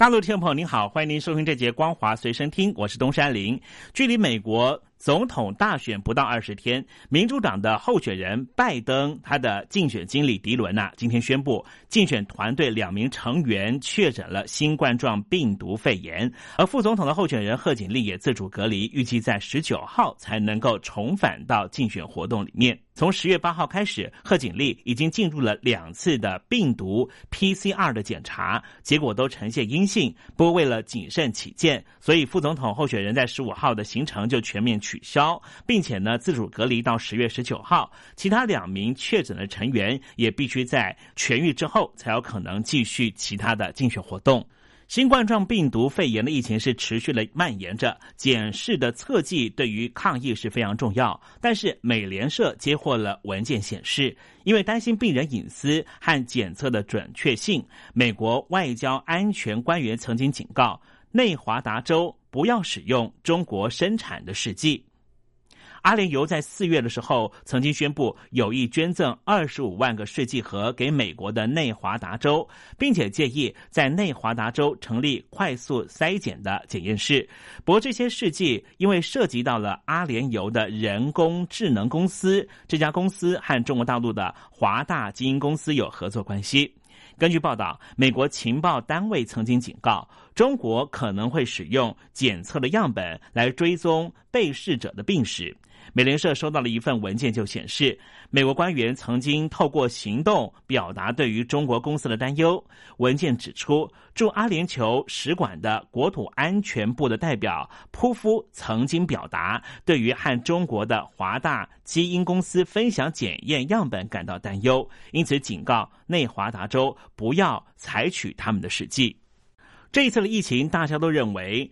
大陆听众朋友您好，欢迎您收听这节《光华随身听》，我是东山林。距离美国。总统大选不到二十天，民主党的候选人拜登，他的竞选经理迪伦呐，今天宣布竞选团队两名成员确诊了新冠状病毒肺炎，而副总统的候选人贺锦丽也自主隔离，预计在十九号才能够重返到竞选活动里面。从十月八号开始，贺锦丽已经进入了两次的病毒 PCR 的检查，结果都呈现阴性。不过为了谨慎起见，所以副总统候选人在十五号的行程就全面取消，并且呢自主隔离到十月十九号。其他两名确诊的成员也必须在痊愈之后才有可能继续其他的竞选活动。新冠状病毒肺炎的疫情是持续的蔓延着，检视的测剂对于抗疫是非常重要。但是美联社接获了文件显示，因为担心病人隐私和检测的准确性，美国外交安全官员曾经警告内华达州不要使用中国生产的试剂。阿联酋在四月的时候曾经宣布有意捐赠二十五万个试剂盒给美国的内华达州，并且建议在内华达州成立快速筛检的检验室。不过这些试剂因为涉及到了阿联酋的人工智能公司，这家公司和中国大陆的华大基因公司有合作关系。根据报道，美国情报单位曾经警告，中国可能会使用检测的样本来追踪被试者的病史。美联社收到了一份文件，就显示美国官员曾经透过行动表达对于中国公司的担忧。文件指出，驻阿联酋使馆的国土安全部的代表扑夫曾经表达对于和中国的华大基因公司分享检验样本感到担忧，因此警告内华达州不要采取他们的试剂。这一次的疫情，大家都认为。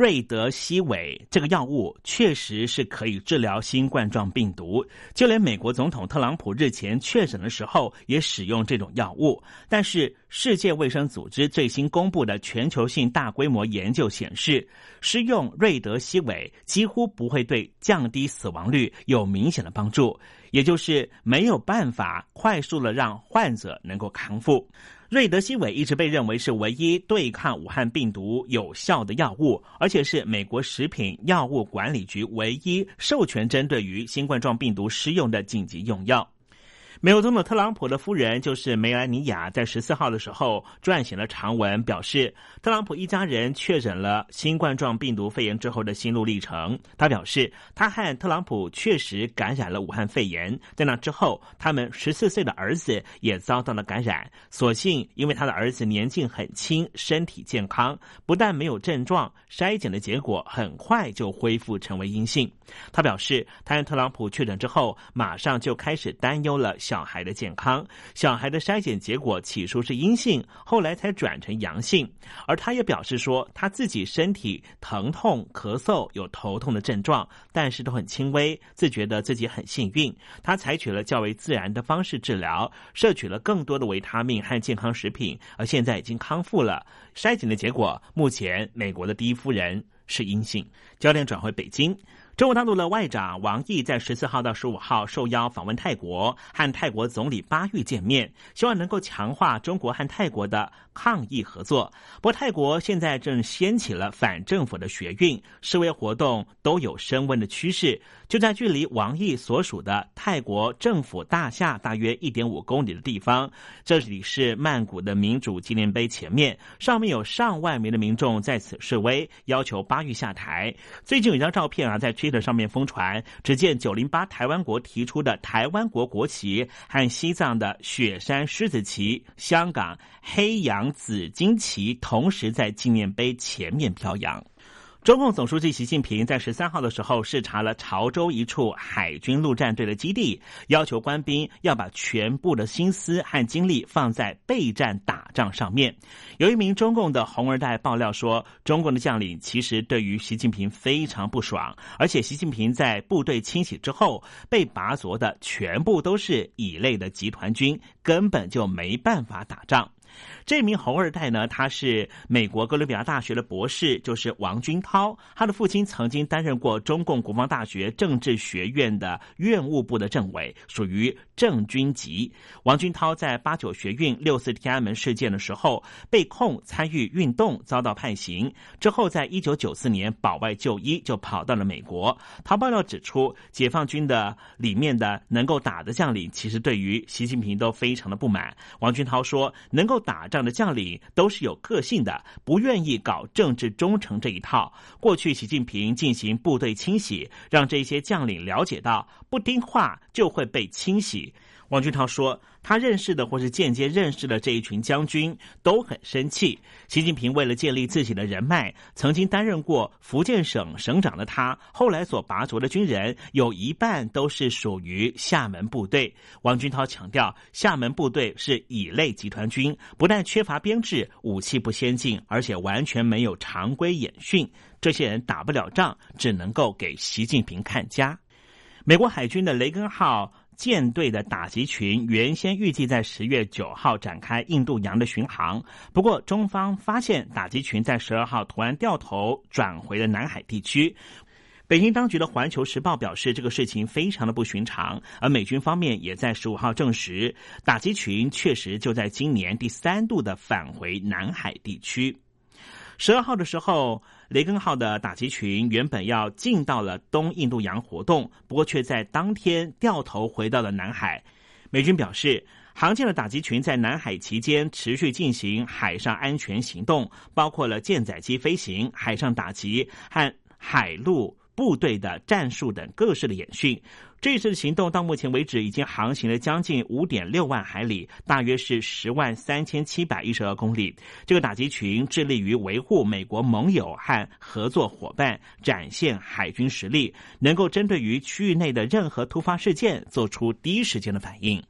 瑞德西韦这个药物确实是可以治疗新冠状病毒，就连美国总统特朗普日前确诊的时候也使用这种药物。但是，世界卫生组织最新公布的全球性大规模研究显示，施用瑞德西韦几乎不会对降低死亡率有明显的帮助，也就是没有办法快速的让患者能够康复。瑞德西韦一直被认为是唯一对抗武汉病毒有效的药物，而且是美国食品药物管理局唯一授权针对于新冠状病毒施用的紧急用药。美国总统特朗普的夫人就是梅兰妮亚，在十四号的时候撰写了长文，表示特朗普一家人确诊了新冠状病毒肺炎之后的心路历程。他表示，他和特朗普确实感染了武汉肺炎，在那之后，他们十四岁的儿子也遭到了感染。所幸，因为他的儿子年纪很轻，身体健康，不但没有症状，筛检的结果很快就恢复成为阴性。他表示，他和特朗普确诊之后，马上就开始担忧了。小孩的健康，小孩的筛检结果起初是阴性，后来才转成阳性。而他也表示说，他自己身体疼痛、咳嗽，有头痛的症状，但是都很轻微，自觉得自己很幸运。他采取了较为自然的方式治疗，摄取了更多的维他命和健康食品，而现在已经康复了。筛检的结果，目前美国的第一夫人是阴性。焦点转回北京。中国大陆的外长王毅在十四号到十五号受邀访问泰国，和泰国总理巴育见面，希望能够强化中国和泰国的抗疫合作。不过，泰国现在正掀起了反政府的学运，示威活动都有升温的趋势。就在距离王毅所属的泰国政府大厦大约一点五公里的地方，这里是曼谷的民主纪念碑前面，上面有上万名的民众在此示威，要求巴育下台。最近有一张照片啊，在推的上面疯传，只见九零八台湾国提出的台湾国国旗和西藏的雪山狮子旗、香港黑羊紫金旗同时在纪念碑前面飘扬。中共总书记习近平在十三号的时候视察了潮州一处海军陆战队的基地，要求官兵要把全部的心思和精力放在备战打仗上面。有一名中共的红二代爆料说，中共的将领其实对于习近平非常不爽，而且习近平在部队清洗之后被拔擢的全部都是乙类的集团军，根本就没办法打仗。这名红二代呢，他是美国哥伦比亚大学的博士，就是王军涛。他的父亲曾经担任过中共国防大学政治学院的院务部的政委，属于正军级。王军涛在八九学运六四天安门事件的时候被控参与运动，遭到判刑。之后，在一九九四年保外就医，就跑到了美国。他爆料指出，解放军的里面的能够打的将领，其实对于习近平都非常的不满。王军涛说，能够打。仗的将领都是有个性的，不愿意搞政治忠诚这一套。过去习近平进行部队清洗，让这些将领了解到，不听话就会被清洗。王俊涛说。他认识的或是间接认识的这一群将军都很生气。习近平为了建立自己的人脉，曾经担任过福建省省长的他，后来所拔擢的军人有一半都是属于厦门部队。王军涛强调，厦门部队是乙类集团军，不但缺乏编制、武器不先进，而且完全没有常规演训。这些人打不了仗，只能够给习近平看家。美国海军的雷根号。舰队的打击群原先预计在十月九号展开印度洋的巡航，不过中方发现打击群在十二号突然掉头转回了南海地区。北京当局的《环球时报》表示，这个事情非常的不寻常，而美军方面也在十五号证实，打击群确实就在今年第三度的返回南海地区。十二号的时候。雷根号的打击群原本要进到了东印度洋活动，不过却在当天掉头回到了南海。美军表示，航舰的打击群在南海期间持续进行海上安全行动，包括了舰载机飞行、海上打击和海陆部队的战术等各式的演训。这次行动到目前为止已经航行了将近五点六万海里，大约是十万三千七百一十二公里。这个打击群致力于维护美国盟友和合作伙伴，展现海军实力，能够针对于区域内的任何突发事件做出第一时间的反应。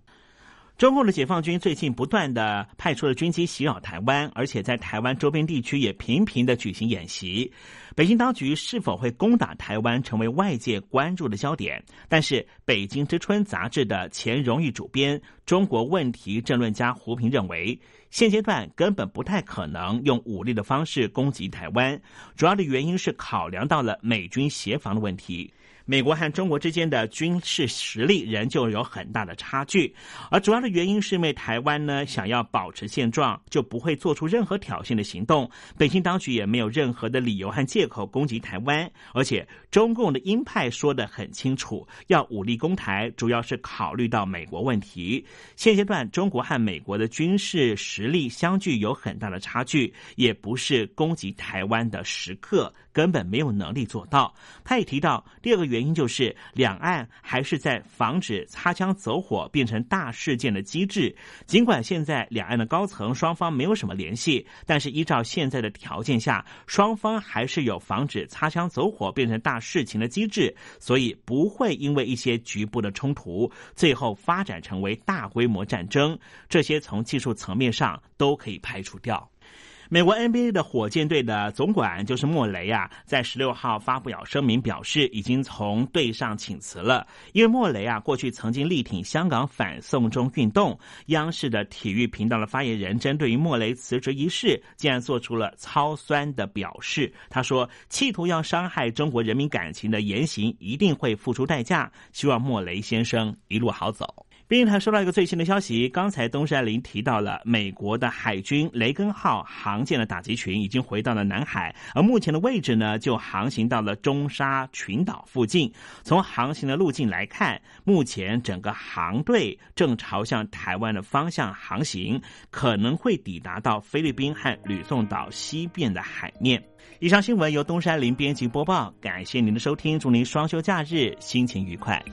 中共的解放军最近不断的派出了军机袭扰台湾，而且在台湾周边地区也频频的举行演习。北京当局是否会攻打台湾，成为外界关注的焦点。但是，《北京之春》杂志的前荣誉主编、中国问题政论家胡平认为，现阶段根本不太可能用武力的方式攻击台湾，主要的原因是考量到了美军协防的问题。美国和中国之间的军事实力仍旧有很大的差距，而主要的原因是因为台湾呢想要保持现状，就不会做出任何挑衅的行动。北京当局也没有任何的理由和借口攻击台湾，而且中共的鹰派说得很清楚，要武力攻台，主要是考虑到美国问题。现阶段中国和美国的军事实实力相距有很大的差距，也不是攻击台湾的时刻。根本没有能力做到。他也提到，第二个原因就是两岸还是在防止擦枪走火变成大事件的机制。尽管现在两岸的高层双方没有什么联系，但是依照现在的条件下，双方还是有防止擦枪走火变成大事情的机制，所以不会因为一些局部的冲突，最后发展成为大规模战争。这些从技术层面上上都可以排除掉。美国 NBA 的火箭队的总管就是莫雷啊，在十六号发表声明，表示已经从队上请辞了。因为莫雷啊，过去曾经力挺香港反送中运动。央视的体育频道的发言人针对于莫雷辞职一事，竟然做出了超酸的表示。他说：“企图要伤害中国人民感情的言行，一定会付出代价。希望莫雷先生一路好走。”并还收到一个最新的消息，刚才东山林提到了美国的海军雷根号航舰的打击群已经回到了南海，而目前的位置呢，就航行到了中沙群岛附近。从航行的路径来看，目前整个航队正朝向台湾的方向航行，可能会抵达到菲律宾和吕宋岛西边的海面。以上新闻由东山林编辑播报，感谢您的收听，祝您双休假日心情愉快。